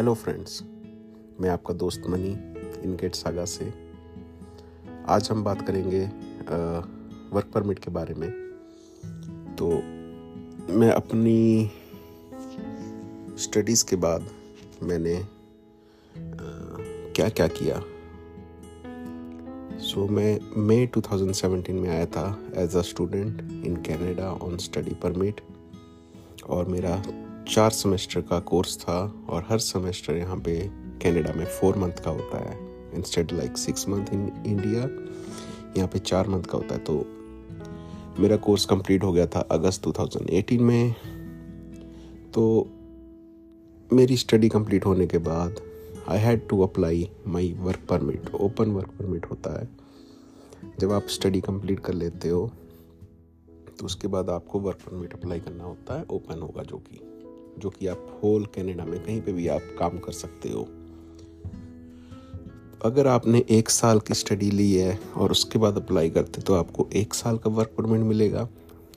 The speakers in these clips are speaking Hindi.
हेलो फ्रेंड्स मैं आपका दोस्त मनी इनकेट सागा से। आज हम बात करेंगे वर्क परमिट के बारे में। तो मैं अपनी स्टडीज़ के बाद मैंने क्या क्या किया। सो so, मैं मई 2017 में आया था as a student in Canada on study permit और मेरा चार सेमेस्टर का कोर्स था और हर सेमेस्टर यहाँ पे कनाडा में फोर मंथ का होता है। Instead like six month in India यहाँ पे चार मंथ का होता है। तो मेरा कोर्स कंप्लीट हो गया था अगस्त 2018 में। तो मेरी स्टडी कंप्लीट होने के बाद I had to apply my work permit open work permit होता है। जब आप स्टडी कंप्लीट कर लेते हो तो उसके बाद आपको वर्क परमिट अप्लाई करना होता है ओपन होगा जो कि। जो कि आप होल कनाडा में कहीं पे भी आप काम कर सकते हो। अगर आपने एक साल की स्टडी ली है और उसके बाद अप्लाई करते तो आपको एक साल का वर्क परमिट मिलेगा।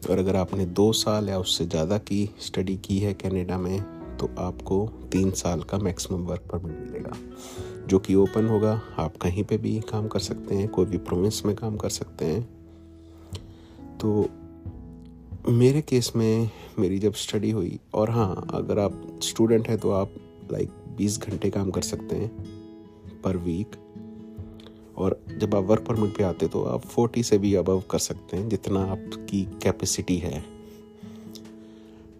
और अगर आपने दो साल या उससे ज़्यादा की स्टडी की है कनाडा में तो आपको तीन साल का मैक्सिमम वर्क परमिट मिलेगा। जो कि ओपन होगा, आप कहीं पे भी काम कर सकते हैं, कोई भी प्रोविंस में काम कर सकते हैं। तो मेरे केस में मेरी जब स्टडी हुई, और हाँ अगर आप स्टूडेंट हैं तो आप लाइक बीस घंटे काम कर सकते हैं पर वीक और जब आप वर्क परमिट पे आते तो आप फोर्टी से भी अबव कर सकते हैं, जितना आपकी कैपेसिटी है।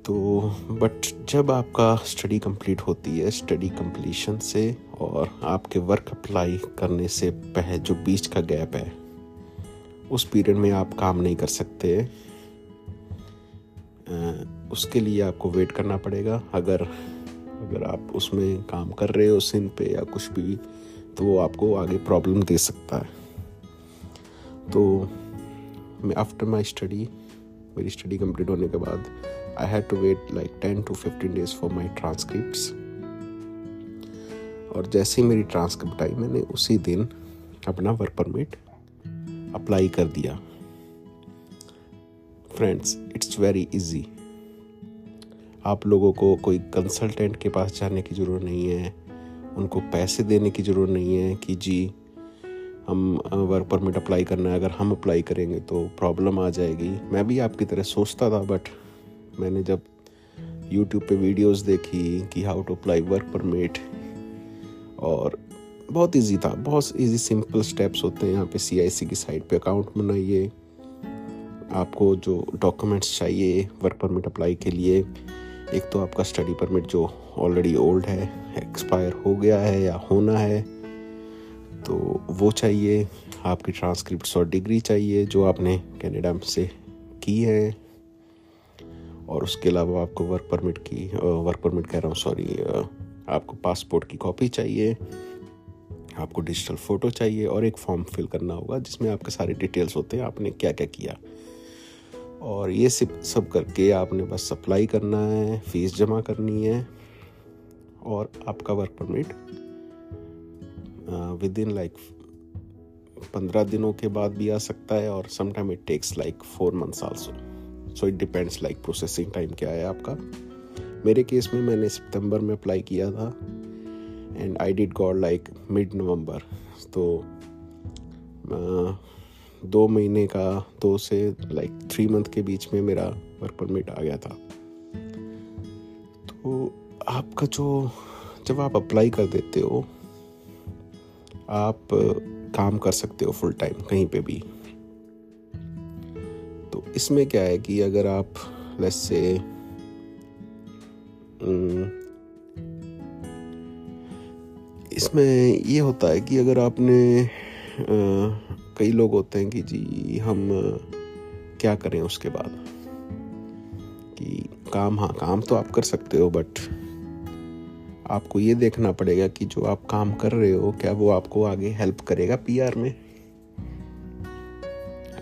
तो बट जब आपका स्टडी कंप्लीट होती है स्टडी कंप्लीशन से, और आपके वर्क अप्लाई करने से पहले जो बीच का गैप है, उस पीरियड में आप काम नहीं कर सकते। उसके लिए आपको वेट करना पड़ेगा। अगर अगर आप उसमें काम कर रहे हो सिन पे या कुछ भी तो वो आपको आगे प्रॉब्लम दे सकता है। तो मैं आफ्टर माई स्टडी मेरी स्टडी कंप्लीट होने के बाद I had to wait like ten to fifteen days for my transcript और जैसे ही मेरी ट्रांसक्रिप्ट आई, मैंने उसी दिन अपना वर्क परमिट अप्लाई कर दिया। फ्रेंड्स इट्स वेरी इजी आप लोगों को कोई कंसल्टेंट के पास जाने की ज़रूरत नहीं है। उनको पैसे देने की ज़रूरत नहीं है कि जी, हम वर्क परमिट अप्लाई करना है। अगर हम अप्लाई करेंगे तो प्रॉब्लम आ जाएगी। मैं भी आपकी तरह सोचता था बट मैंने जब यूट्यूब पे वीडियोस देखी कि how to apply work permit और बहुत इजी था। बहुत इजी सिंपल स्टेप्स होते हैं। यहाँ पे सी की साइट पे अकाउंट बनाइए। आपको जो डॉक्यूमेंट्स चाहिए वर्क परमिट अप्लाई के लिए, एक तो आपका स्टडी परमिट जो ऑलरेडी ओल्ड है एक्सपायर हो गया है या होना है तो वो चाहिए। आपकी ट्रांसक्रिप्ट और डिग्री चाहिए जो आपने कनाडा से की है। और उसके अलावा आपको वर्क परमिट की वर्क परमिट कह रहा हूँ सॉरी आपको पासपोर्ट की कॉपी चाहिए, आपको डिजिटल फ़ोटो चाहिए और एक फॉर्म फिल करना होगा जिसमें आपके सारे डिटेल्स होते हैं, आपने क्या क्या किया। और ये सब सब करके आपने बस अप्लाई करना है फ़ीस जमा करनी है और आपका work permit within like पंद्रह दिनों के बाद भी आ सकता है और sometime it takes like four months also so it depends like processing time क्या है आपका। मेरे केस में मैंने सितंबर में अप्लाई किया था and I did got like mid November तो uh, दो महीने का, दो से लाइक थ्री मंथ के बीच में मेरा वर्क परमिट आ गया था। तो आपका जो, जब आप अप्लाई कर देते हो, आप, काम कर सकते हो फुल टाइम कहीं पे भी। तो इसमें क्या है कि अगर आप लेस से इसमें ये होता है कि अगर आपने कई लोग होते हैं कि जी, हम क्या करें उसके बाद? कि काम हाँ काम तो आप कर सकते हो बट आपको ये देखना पड़ेगा कि जो आप काम कर रहे हो, क्या वो आपको आगे हेल्प करेगा पीआर में?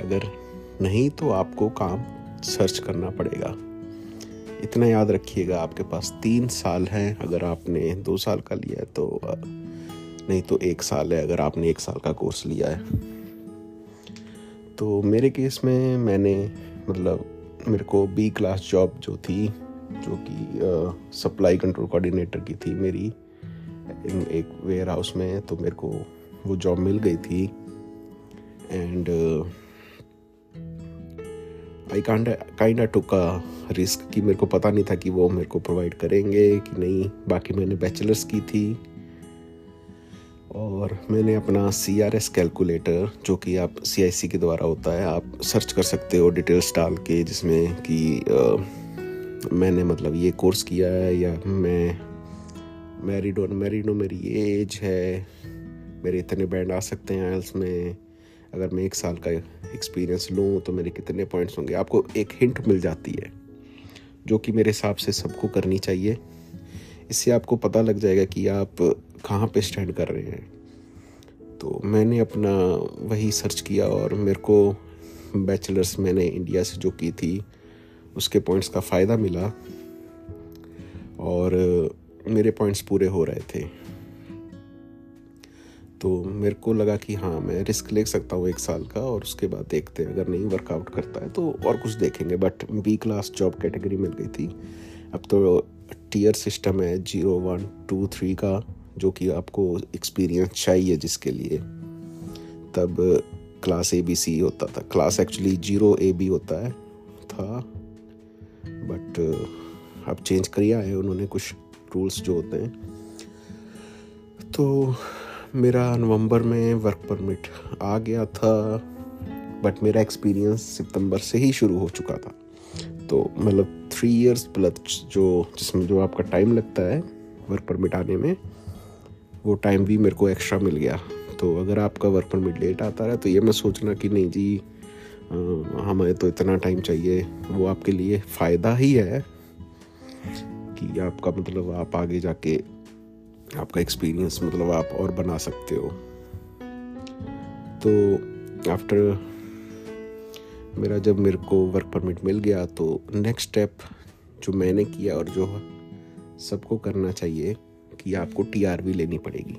अगर नहीं तो आपको काम सर्च करना पड़ेगा। इतना याद रखिएगा, आपके पास तीन साल हैं। अगर आपने दो साल का लिया है तो नहीं तो एक साल है। अगर आपने एक साल का कोर्स लिया है तो मेरे केस में मैंने मतलब मेरे को बी क्लास जॉब जो थी, जो कि सप्लाई कंट्रोल कोऑर्डिनेटर की थी मेरी एक वेयर हाउस में तो मेरे को वो जॉब मिल गई थी। And I kind kind took a risk कि मेरे को पता नहीं था कि वो मेरे को प्रोवाइड करेंगे कि नहीं। बाकी मैंने बैचलर्स की थी। और मैंने अपना सी आर एस कैलकुलेटर जो कि आप सी आई सी के द्वारा होता है, आप सर्च कर सकते हो डिटेल्स डाल के, जिसमें कि मैंने मतलब ये कोर्स किया है, या मैं मैरिड और मैरिड हो, मेरी एज है, मेरे इतने बैंड आ सकते हैं आयल्स में। अगर मैं एक साल का एक्सपीरियंस लूँ तो मेरे कितने पॉइंट्स होंगे? आपको एक हिंट मिल जाती है, जो कि मेरे हिसाब से सबको करनी चाहिए। इससे आपको पता लग जाएगा कि आप कहाँ पे स्टैंड कर रहे हैं। तो मैंने अपना वही सर्च किया और मेरे को बैचलर्स मैंने इंडिया से जो की थी, उसके पॉइंट्स का फ़ायदा मिला और मेरे पॉइंट्स पूरे हो रहे थे। तो मेरे को लगा कि हाँ मैं रिस्क ले सकता हूँ एक साल का और उसके बाद देखते हैं। अगर नहीं वर्कआउट करता है तो और कुछ देखेंगे but B class job category मिल गई थी। अब तो टीयर सिस्टम है ज़ीरो वन टू थ्री का। जो कि आपको एक्सपीरियंस चाहिए जिसके लिए। तब क्लास ए बी सी होता था। Class actually zero A B होता है, था। बट अब चेंज किया है उन्होंने कुछ रूल्स जो होते हैं। तो मेरा नवंबर में वर्क परमिट आ गया था। बट मेरा एक्सपीरियंस सितंबर से ही शुरू हो चुका था। तो मतलब थ्री इयर्स प्लस जो, जिसमें जो आपका टाइम लगता है वर्क परमिट आने में वो टाइम भी मेरे को एक्स्ट्रा मिल गया। तो अगर आपका वर्क परमिट लेट आता रहा तो ये मैं सोचना कि नहीं जी हमें तो इतना टाइम चाहिए। वो आपके लिए फ़ायदा ही है कि आपका मतलब आप आगे जाके आपका एक्सपीरियंस मतलब आप और बना सकते हो। तो आफ्टर मेरा जब मेरे को वर्क परमिट मिल गया तो नेक्स्ट स्टेप जो मैंने किया और जो सबको करना चाहिए कि आपको टीआरवी लेनी पड़ेगी।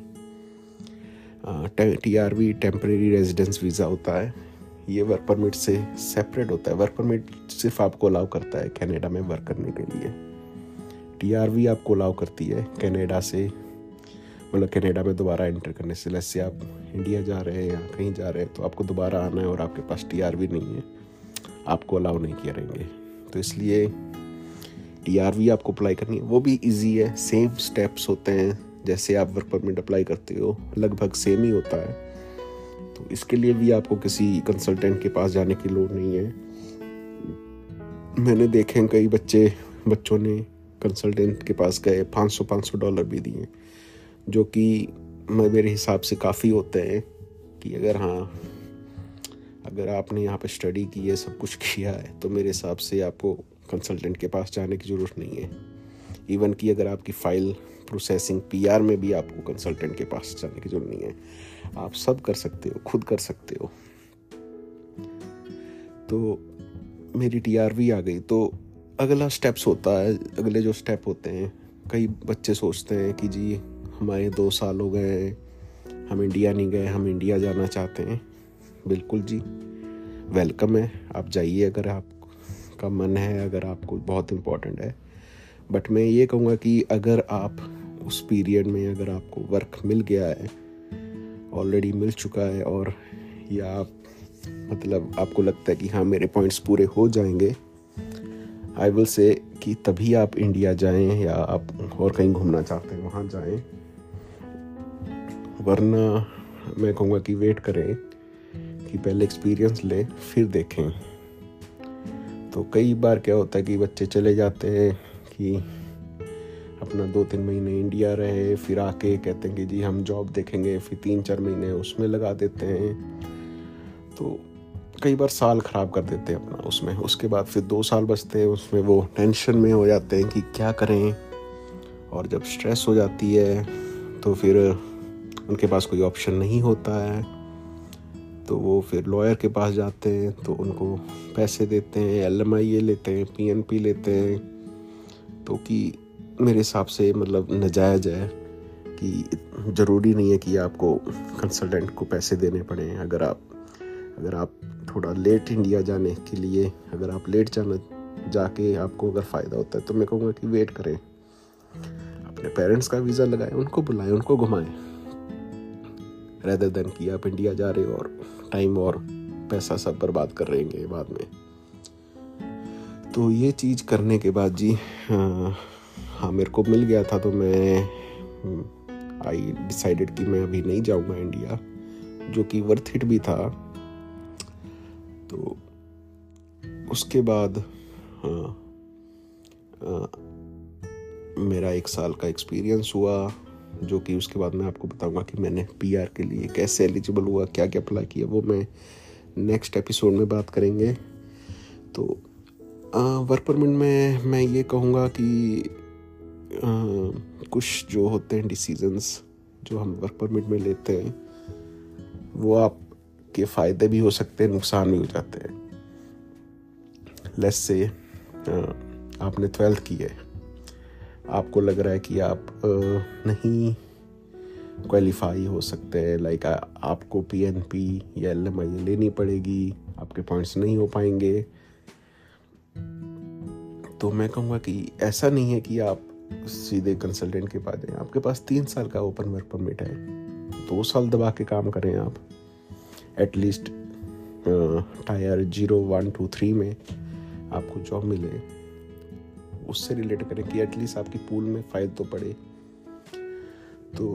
T R V temporary residence visa होता है। ये वर्क परमिट से सेपरेट होता है। वर्क परमिट सिर्फ़ आपको अलाउ करता है कनाडा में वर्क करने के लिए। टी आर वी आपको अलाउ करती है कनाडा से। मतलब कनाडा में दोबारा एंटर करने से। जैसे आप इंडिया जा रहे हैं या कहीं जा रहे हैं तो आपको दोबारा आना है और आपके पास टी आर वी नहीं है। आपको अलाउ नहीं किया रहेंगे। तो इसलिए टी आपको अप्लाई करनी है, वो भी ईजी है। सेम स्टेप्स होते हैं, जैसे आप वर्क परमिट अप्लाई करते हो, लगभग सेम ही होता है। तो इसके लिए भी आपको किसी कंसल्टेंट के पास जाने की लोड़ नहीं है। मैंने देखे हैं कई बच्चे, बच्चों ने कंसल्टेंट के पास गए 500 500 डॉलर भी दिए, जो कि मैं मेरे हिसाब से काफ़ी होते हैं कि अगर हाँ अगर आपने यहाँ पर स्टडी की है, सब कुछ किया है तो मेरे हिसाब से आपको कंसल्टेंट के पास जाने की ज़रूरत नहीं है। इवन कि अगर आपकी फ़ाइल प्रोसेसिंग पीआर में भी आपको कंसल्टेंट के पास जाने की ज़रूरत नहीं है, आप सब कर सकते हो, खुद कर सकते हो। तो मेरी टीआरवी आ गई। तो अगला स्टेप्स होता है, अगले जो स्टेप होते हैं, कई बच्चे सोचते हैं कि जी हमारे दो साल हो गए, हम इंडिया नहीं गए, हम इंडिया जाना चाहते हैं। बिल्कुल जी वेलकम है, आप जाइए अगर आपका मन है, अगर आपको बहुत इम्पोर्टेंट है। बट मैं ये कहूँगा कि अगर आप उस पीरियड में अगर आपको वर्क मिल गया है ऑलरेडी मिल चुका है और या आप मतलब आपको लगता है कि हाँ मेरे पॉइंट्स पूरे हो जाएँगे आई विल से कि तभी आप इंडिया जाएँ या आप और कहीं घूमना चाहते हैं, वहाँ जाएँ। वरना मैं कहूँगा कि वेट करें कि पहले एक्सपीरियंस लें, फिर देखें। तो कई बार क्या होता है कि बच्चे चले जाते हैं कि अपना दो तीन महीने इंडिया रहे, फिर आके कहते हैं कि जी हम जॉब देखेंगे, फिर तीन चार महीने उसमें लगा देते हैं। तो कई बार साल ख़राब कर देते हैं अपना उसमें। उसके बाद फिर दो साल बचते हैं, उसमें वो टेंशन में हो जाते हैं कि क्या करें? और जब स्ट्रेस हो जाती है तो फिर उनके पास कोई ऑप्शन नहीं होता है। तो वो फिर लॉयर के पास जाते हैं तो उनको पैसे देते हैं एल एम आई ए लेते हैं पी एन पी लेते हैं तो कि मेरे हिसाब से मतलब नजायज़ है कि ज़रूरी नहीं है कि आपको कंसल्टेंट को पैसे देने पड़े अगर आप अगर आप थोड़ा लेट इंडिया जाने के लिए, अगर आप लेट जाना, जाके आपको अगर फ़ायदा होता है तो मैं कहूँगा कि वेट करें। अपने पेरेंट्स का वीज़ा लगाएँ, उनको बुलाएँ, उनको घुमाएँ। रेदर देन कि आप इंडिया जा रहे हो और टाइम और पैसा सब बर्बाद कर रहेंगे बाद में। तो ये चीज़ करने के बाद जी हाँ, हाँ मेरे को मिल गया था तो मैं आई डिसाइडेड कि मैं अभी नहीं जाऊँगा इंडिया जो कि वर्थ इट भी था। तो उसके बाद हाँ, आ, मेरा एक साल का एक्सपीरियंस हुआ। जो कि उसके बाद मैं आपको बताऊँगा कि मैंने पीआर के लिए कैसे एलिजिबल हुआ क्या क्या अप्लाई किया वो मैं नेक्स्ट एपिसोड में बात करेंगे। तो वर्क परमिट में मैं ये कहूँगा कि आ, कुछ जो होते हैं डिसीजंस जो हम वर्क परमिट में लेते हैं वो आपके फ़ायदे भी हो सकते हैं नुकसान भी हो जाते हैं। लेस से आपने ट्वेल्थ की है। आपको लग रहा है कि आप नहीं क्वालिफाई हो सकते हैं लाइक आपको पी एन पी या एल एम आई लेनी पड़ेगी, आपके पॉइंट्स नहीं हो पाएँगे। तो मैं कहूँगा कि ऐसा नहीं है कि आप सीधे कंसल्टेंट के पास जाएँ। आपके पास तीन साल का ओपन वर्क परमिट है। दो साल दबा के काम करें आप। At least tier zero one two three में आपको जॉब मिले। उससे रिलेट करें कि एटलीस्ट आपकी पूल में फ़ाइल तो पड़े। तो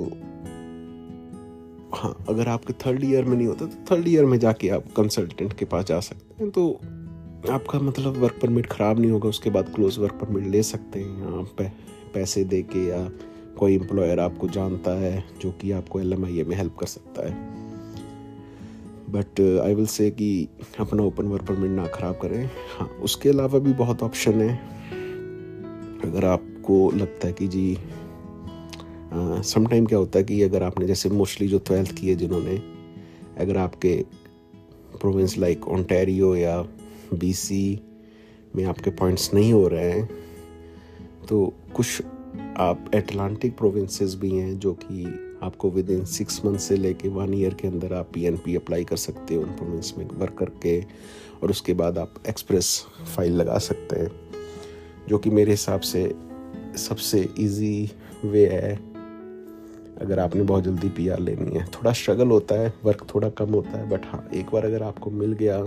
हाँ अगर आपके थर्ड ईयर में नहीं होता तो थर्ड ईयर में जाके आप कंसल्टेंट के पास जा सकते हैं। तो आपका मतलब वर्क परमिट ख़राब नहीं होगा, उसके बाद क्लोज वर्क परमिट ले सकते हैं। आप पैसे दे के या कोई एम्प्लॉयर आपको जानता है, जो कि आपको एल में हेल्प कर सकता है। बट आई विल से कि अपना ओपन वर्क परमिट ना ख़राब करें। हाँ उसके अलावा भी बहुत ऑप्शन है। अगर आपको लगता है कि जी समटाइम क्या होता है कि अगर आपने जैसे मोस्टली जो ट्वेल्थ की है जिन्होंने, अगर आपके प्रोविंस लाइक ओंटेरियो या बीसी में आपके पॉइंट्स नहीं हो रहे हैं तो कुछ आप एटलांटिक प्रोविंसेस भी हैं जो कि आपको विद इन सिक्स मंथ से लेके वन ईयर के अंदर आप पी अप्लाई कर सकते हो उन प्रोविंस में वर्क करके और उसके बाद आप एक्सप्रेस फ़ाइल लगा सकते हैं। जो कि मेरे हिसाब से सबसे इजी वे है। अगर आपने बहुत जल्दी पी आर लेनी है। थोड़ा स्ट्रगल होता है वर्क थोड़ा कम होता है बट हाँ एक बार अगर आपको मिल गया,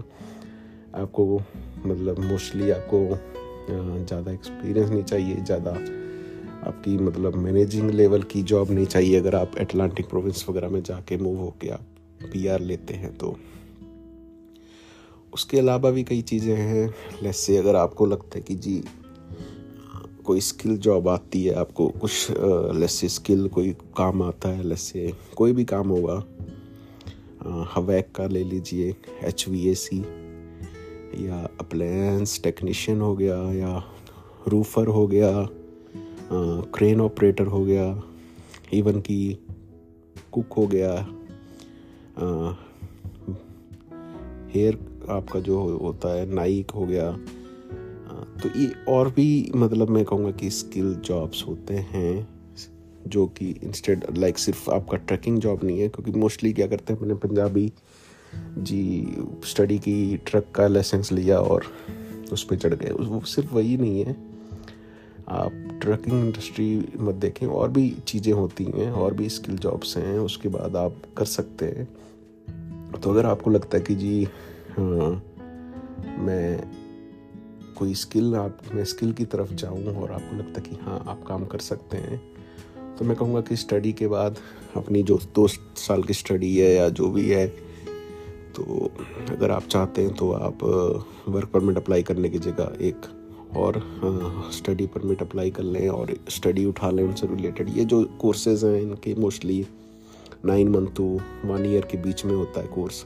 आपको मतलब मोस्टली आपको ज़्यादा एक्सपीरियंस नहीं चाहिए, ज़्यादा आपकी मतलब मैनेजिंग लेवल की जॉब नहीं चाहिए। अगर आप एटलांटिक प्रोविंस वगैरह में जाके मूव होके आप पीआर लेते हैं तो उसके अलावा भी कई चीज़ें हैं। लेसे अगर आपको लगता है कि जी कोई स्किल जॉब आती है, आपको कुछ लेसे स्किल कोई काम आता है लेसे कोई भी काम होगा हवैक का ले लीजिए एच वी ए सी या अप्लायंस टेक्नीशियन हो गया या रूफर हो गया क्रेन ऑपरेटर हो गया इवन कि कुक हो गया हेयर आपका जो होता है नाइक हो गया तो ये और भी मतलब मैं कहूँगा कि स्किल जॉब्स होते हैं, जो कि इंस्टेड लाइक सिर्फ़ आपका ट्रैकिंग जॉब नहीं है, क्योंकि मोस्टली क्या करते हैं, अपने पंजाबी जी स्टडी की ट्रक का लाइसेंस लिया और उस पर चढ़ गए। वो सिर्फ़ वही नहीं है। आप ट्रकिंग इंडस्ट्री मत देखें, और भी चीज़ें होती हैं, और भी स्किल जॉब्स हैं, उसके बाद आप कर सकते हैं। तो अगर आपको लगता है कि जी हाँ मैं कोई स्किल, आप, मैं स्किल की तरफ़ जाऊँ और आपको लगता कि हाँ आप काम कर सकते हैं तो मैं कहूँगा कि स्टडी के बाद अपनी जो दो साल की स्टडी है या जो भी है तो अगर आप चाहते हैं तो आप वर्क परमिट अप्लाई करने की जगह एक और स्टडी परमिट अप्लाई कर लें और स्टडी उठा लें उनसे रिलेटेड ये जो कोर्सेज हैं, इनके mostly nine month to one year के बीच में होता है कोर्स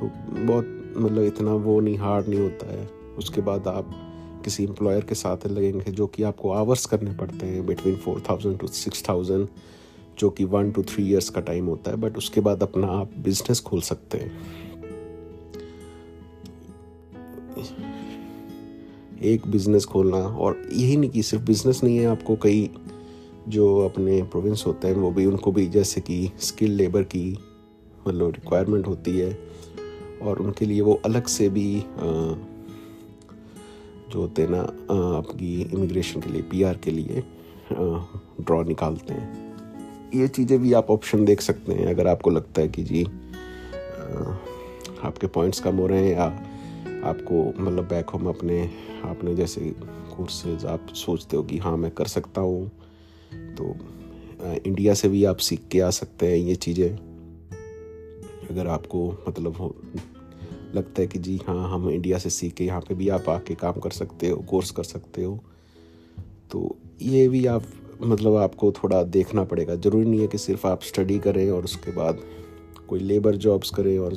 तो बहुत मतलब इतना वो नहीं हार्ड नहीं होता है। उसके बाद आप किसी एम्प्लॉयर के साथ लगेंगे जो कि आपको आवर्स करने पड़ते हैं between four thousand to six thousand जो कि वन टू थ्री इयर्स का टाइम होता है बट उसके बाद अपना आप बिज़नेस खोल सकते हैं। एक बिज़नेस खोलना, और यही नहीं कि सिर्फ़ बिज़नेस नहीं है, आपको कई जो अपने प्रोविंस होते हैं, वो भी उनको भी जैसे कि स्किल लेबर की मतलब रिक्वायरमेंट होती है, और उनके लिए वो अलग से भी जो होते हैं ना आपकी इमिग्रेशन के लिए पीआर के लिए ड्रॉ निकालते हैं। ये चीज़ें भी आप ऑप्शन देख सकते हैं, अगर आपको लगता है कि जी आपके पॉइंट्स कम हो रहे हैं या आपको मतलब बैक होम अपने, आपने जैसे कोर्सेज आप सोचते हो कि हाँ मैं कर सकता हूँ तो इंडिया से भी आप सीख के आ सकते हैं ये चीज़ें। अगर आपको मतलब हो लगता है कि जी हाँ हम इंडिया से सीख के यहाँ पे भी आप आके काम कर सकते हो कोर्स कर सकते हो। तो ये भी आप मतलब आपको थोड़ा देखना पड़ेगा। ज़रूरी नहीं है कि सिर्फ़ आप स्टडी करें और उसके बाद कोई लेबर जॉब्स करें और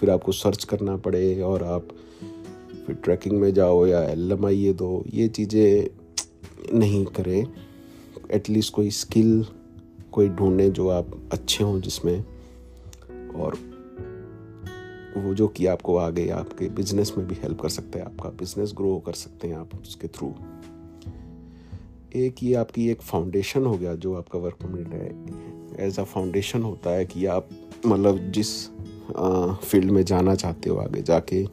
फिर आपको सर्च करना पड़े और आप फिर ट्रैकिंग में जाओ या एल एम आई दो, ये चीज़ें नहीं करें। एटलीस्ट कोई स्किल कोई ढूंढें जो आप अच्छे हों जिसमें और वो जो कि आपको आगे आपके बिज़नेस में भी हेल्प कर सकता है, आपका बिज़नेस ग्रो कर सकते हैं आप उसके थ्रू एक ये आपकी एक फाउंडेशन हो गया जो आपका वर्क परमिट है। एज अ फाउंडेशन होता है कि आप मतलब जिस फ़ील्ड में जाना चाहते हो आगे जाके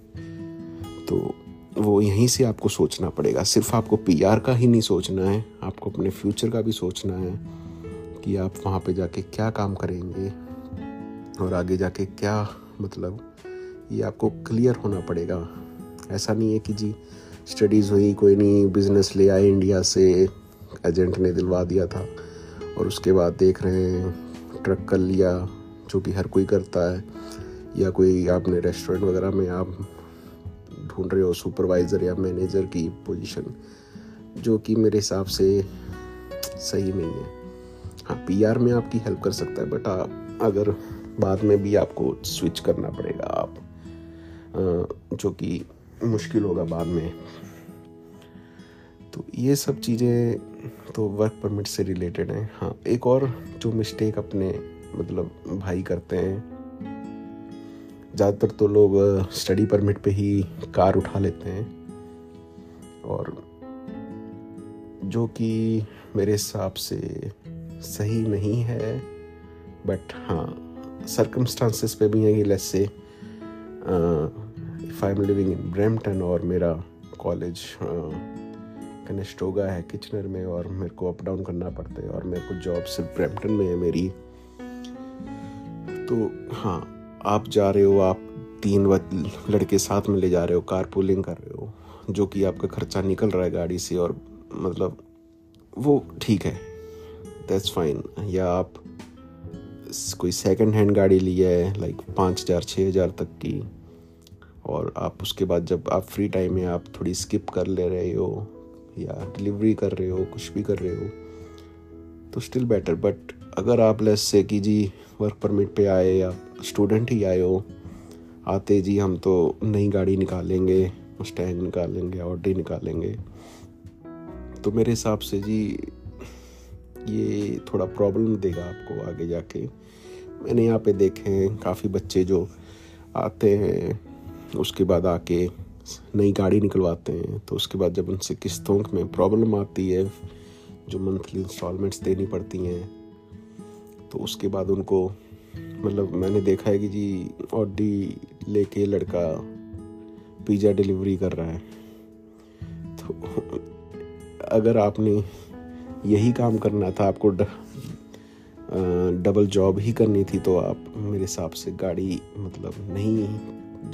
तो वो यहीं से आपको सोचना पड़ेगा। सिर्फ़ आपको पीआर का ही नहीं सोचना है, आपको अपने फ्यूचर का भी सोचना है कि आप वहाँ पे जाके क्या काम करेंगे और आगे जाके क्या मतलब ये आपको क्लियर होना पड़ेगा। ऐसा नहीं है कि जी स्टडीज़ हुई, कोई नहीं बिज़नेस ले आए इंडिया से एजेंट ने दिलवा दिया था और उसके बाद देख रहे हैं ट्रक कर लिया, जो कि हर कोई करता है। या कोई आपने रेस्टोरेंट वगैरह में आप ढूंढ रहे हो सुपरवाइज़र या मैनेजर की पोजीशन जो कि मेरे हिसाब से सही नहीं है। हाँ पीआर में आपकी हेल्प कर सकता है बट आप अगर बाद में भी आपको स्विच करना पड़ेगा, आप जो कि मुश्किल होगा बाद में। तो ये सब चीज़ें तो वर्क परमिट से रिलेटेड हैं। हाँ एक और जो मिस्टेक अपने मतलब भाई करते हैं। ज़्यादातर तो लोग स्टडी परमिट पे ही कार उठा लेते हैं। और जो कि मेरे हिसाब से सही नहीं है बट हाँ सरकमस्टांसिस पे भी हैं कि let's say if I am living in Brampton और मेरा कॉलेज कनेस्टोगा है किचनर में और मेरे को अप डाउन करना पड़ता है और मेरे को जॉब सिर्फ़ ब्रैम्पटन में है मेरी। तो हाँ आप जा रहे हो, आप तीन लड़के साथ में ले जा रहे हो, कार पुलिंग कर रहे हो, जो कि आपका खर्चा निकल रहा है गाड़ी से और मतलब वो ठीक है दैट्स फाइन या आप कोई सेकंड हैंड गाड़ी ली है लाइक पाँच हज़ार छः हज़ार तक की और आप उसके बाद जब आप फ्री टाइम में आप थोड़ी स्किप कर ले रहे हो या डिलीवरी कर रहे हो, कुछ भी कर रहे हो तो स्टिल बेटर बट अगर आप लेस से कि जी वर्क परमिट पे आए या स्टूडेंट ही आए हो, आते जी हम तो नई गाड़ी निकालेंगे स्टैंड निकालेंगे ऑडी निकालेंगे. तो मेरे हिसाब से जी ये थोड़ा प्रॉब्लम देगा आपको आगे जाके. मैंने यहाँ पे देखे हैं काफ़ी बच्चे जो आते हैं उसके बाद आके नई गाड़ी निकलवाते हैं तो उसके बाद जब उनसे किस्तों में प्रॉब्लम आती है जो मंथली इंस्टॉलमेंट्स देनी पड़ती हैं तो उसके बाद उनको मतलब मैंने देखा है कि जी ऑडी लेके लड़का पिज़्ज़ा डिलीवरी कर रहा है। तो अगर आपने यही काम करना था आपको ड, डबल जॉब ही करनी थी तो आप मेरे हिसाब से गाड़ी मतलब नहीं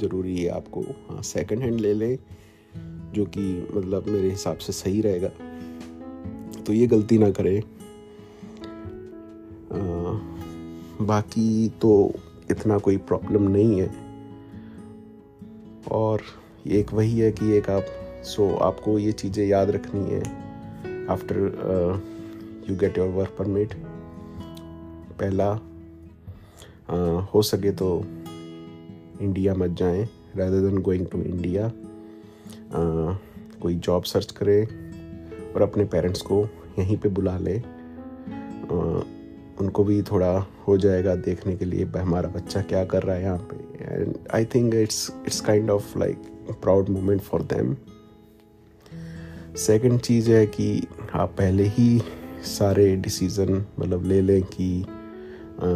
ज़रूरी है आपको हाँ सेकंड हैंड ले लें जो कि मतलब मेरे हिसाब से सही रहेगा। तो ये गलती ना करें। बाकी तो इतना कोई प्रॉब्लम नहीं है। और एक वही है कि एक आप सो आपको ये चीज़ें याद रखनी है after you get your work permit पहला uh, हो सके तो इंडिया मत जाएँ rather than going to India कोई जॉब सर्च करें और अपने पेरेंट्स को यहीं पे बुला लें। उनको भी थोड़ा हो जाएगा देखने के लिए हमारा बच्चा क्या कर रहा है यहाँ पे? And I think it's it's kind of like proud moment for them second चीज़ है कि आप पहले ही सारे डिसीज़न मतलब ले लें कि आ,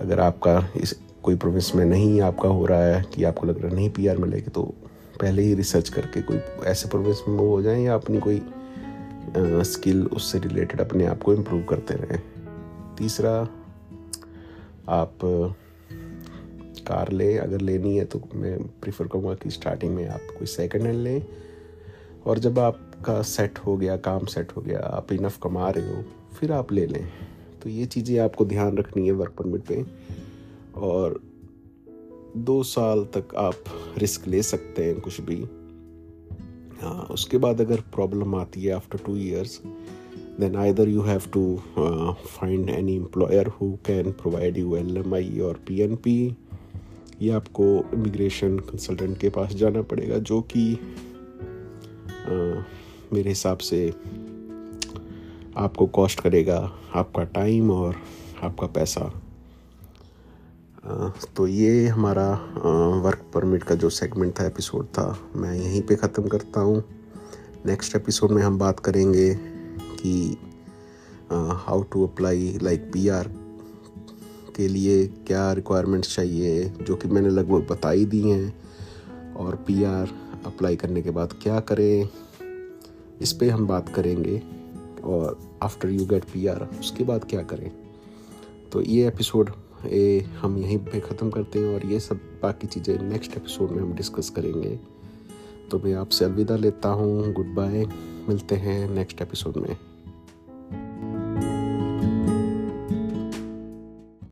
अगर आपका इस कोई प्रोविंस में नहीं आपका हो रहा है कि आपको लग रहा है नहीं पीआर मिलेगी तो पहले ही रिसर्च करके कोई ऐसे प्रोविंस में मूव हो जाए या अपनी कोई स्किल उससे रिलेटेड अपने आप को इम्प्रूव करते रहें। तीसरा, आप, कार ले, अगर लेनी है तो मैं प्रीफर करूँगा कि स्टार्टिंग में आप कोई सेकंड हैंड लें। और जब आपका सेट हो गया, काम सेट हो गया, आप इनफ कमा रहे हो, फिर आप ले लें। तो ये चीज़ें आपको ध्यान रखनी है वर्क परमिट पे। और दो साल तक आप रिस्क ले सकते हैं कुछ भी। हाँ उसके बाद अगर प्रॉब्लम आती है after two years then either you have to uh, find any employer who can provide you LMI और PNP या आपको इमिग्रेशन कंसल्टेंट के पास जाना पड़ेगा जो कि मेरे हिसाब से आपको कॉस्ट करेगा आपका टाइम और आपका पैसा। तो ये हमारा वर्क परमिट का जो सेगमेंट था एपिसोड था, मैं यहीं पे ख़त्म करता हूँ। नेक्स्ट एपिसोड में हम बात करेंगे कि how to apply like PR के लिए क्या रिक्वायरमेंट्स चाहिए, जो कि मैंने लगभग बता ही दी हैं, और पीआर अप्लाई करने के बाद क्या करें, इस पर हम बात करेंगे, और आफ्टर यू गेट पीआर उसके बाद क्या करें। तो ये एपिसोड ए, हम यहीं पे ख़त्म करते हैं और ये सब बाकी चीज़ें नेक्स्ट एपिसोड में हम डिस्कस करेंगे। तो मैं आपसे अलविदा लेता हूँ। गुड बाय मिलते हैं नेक्स्ट एपिसोड में।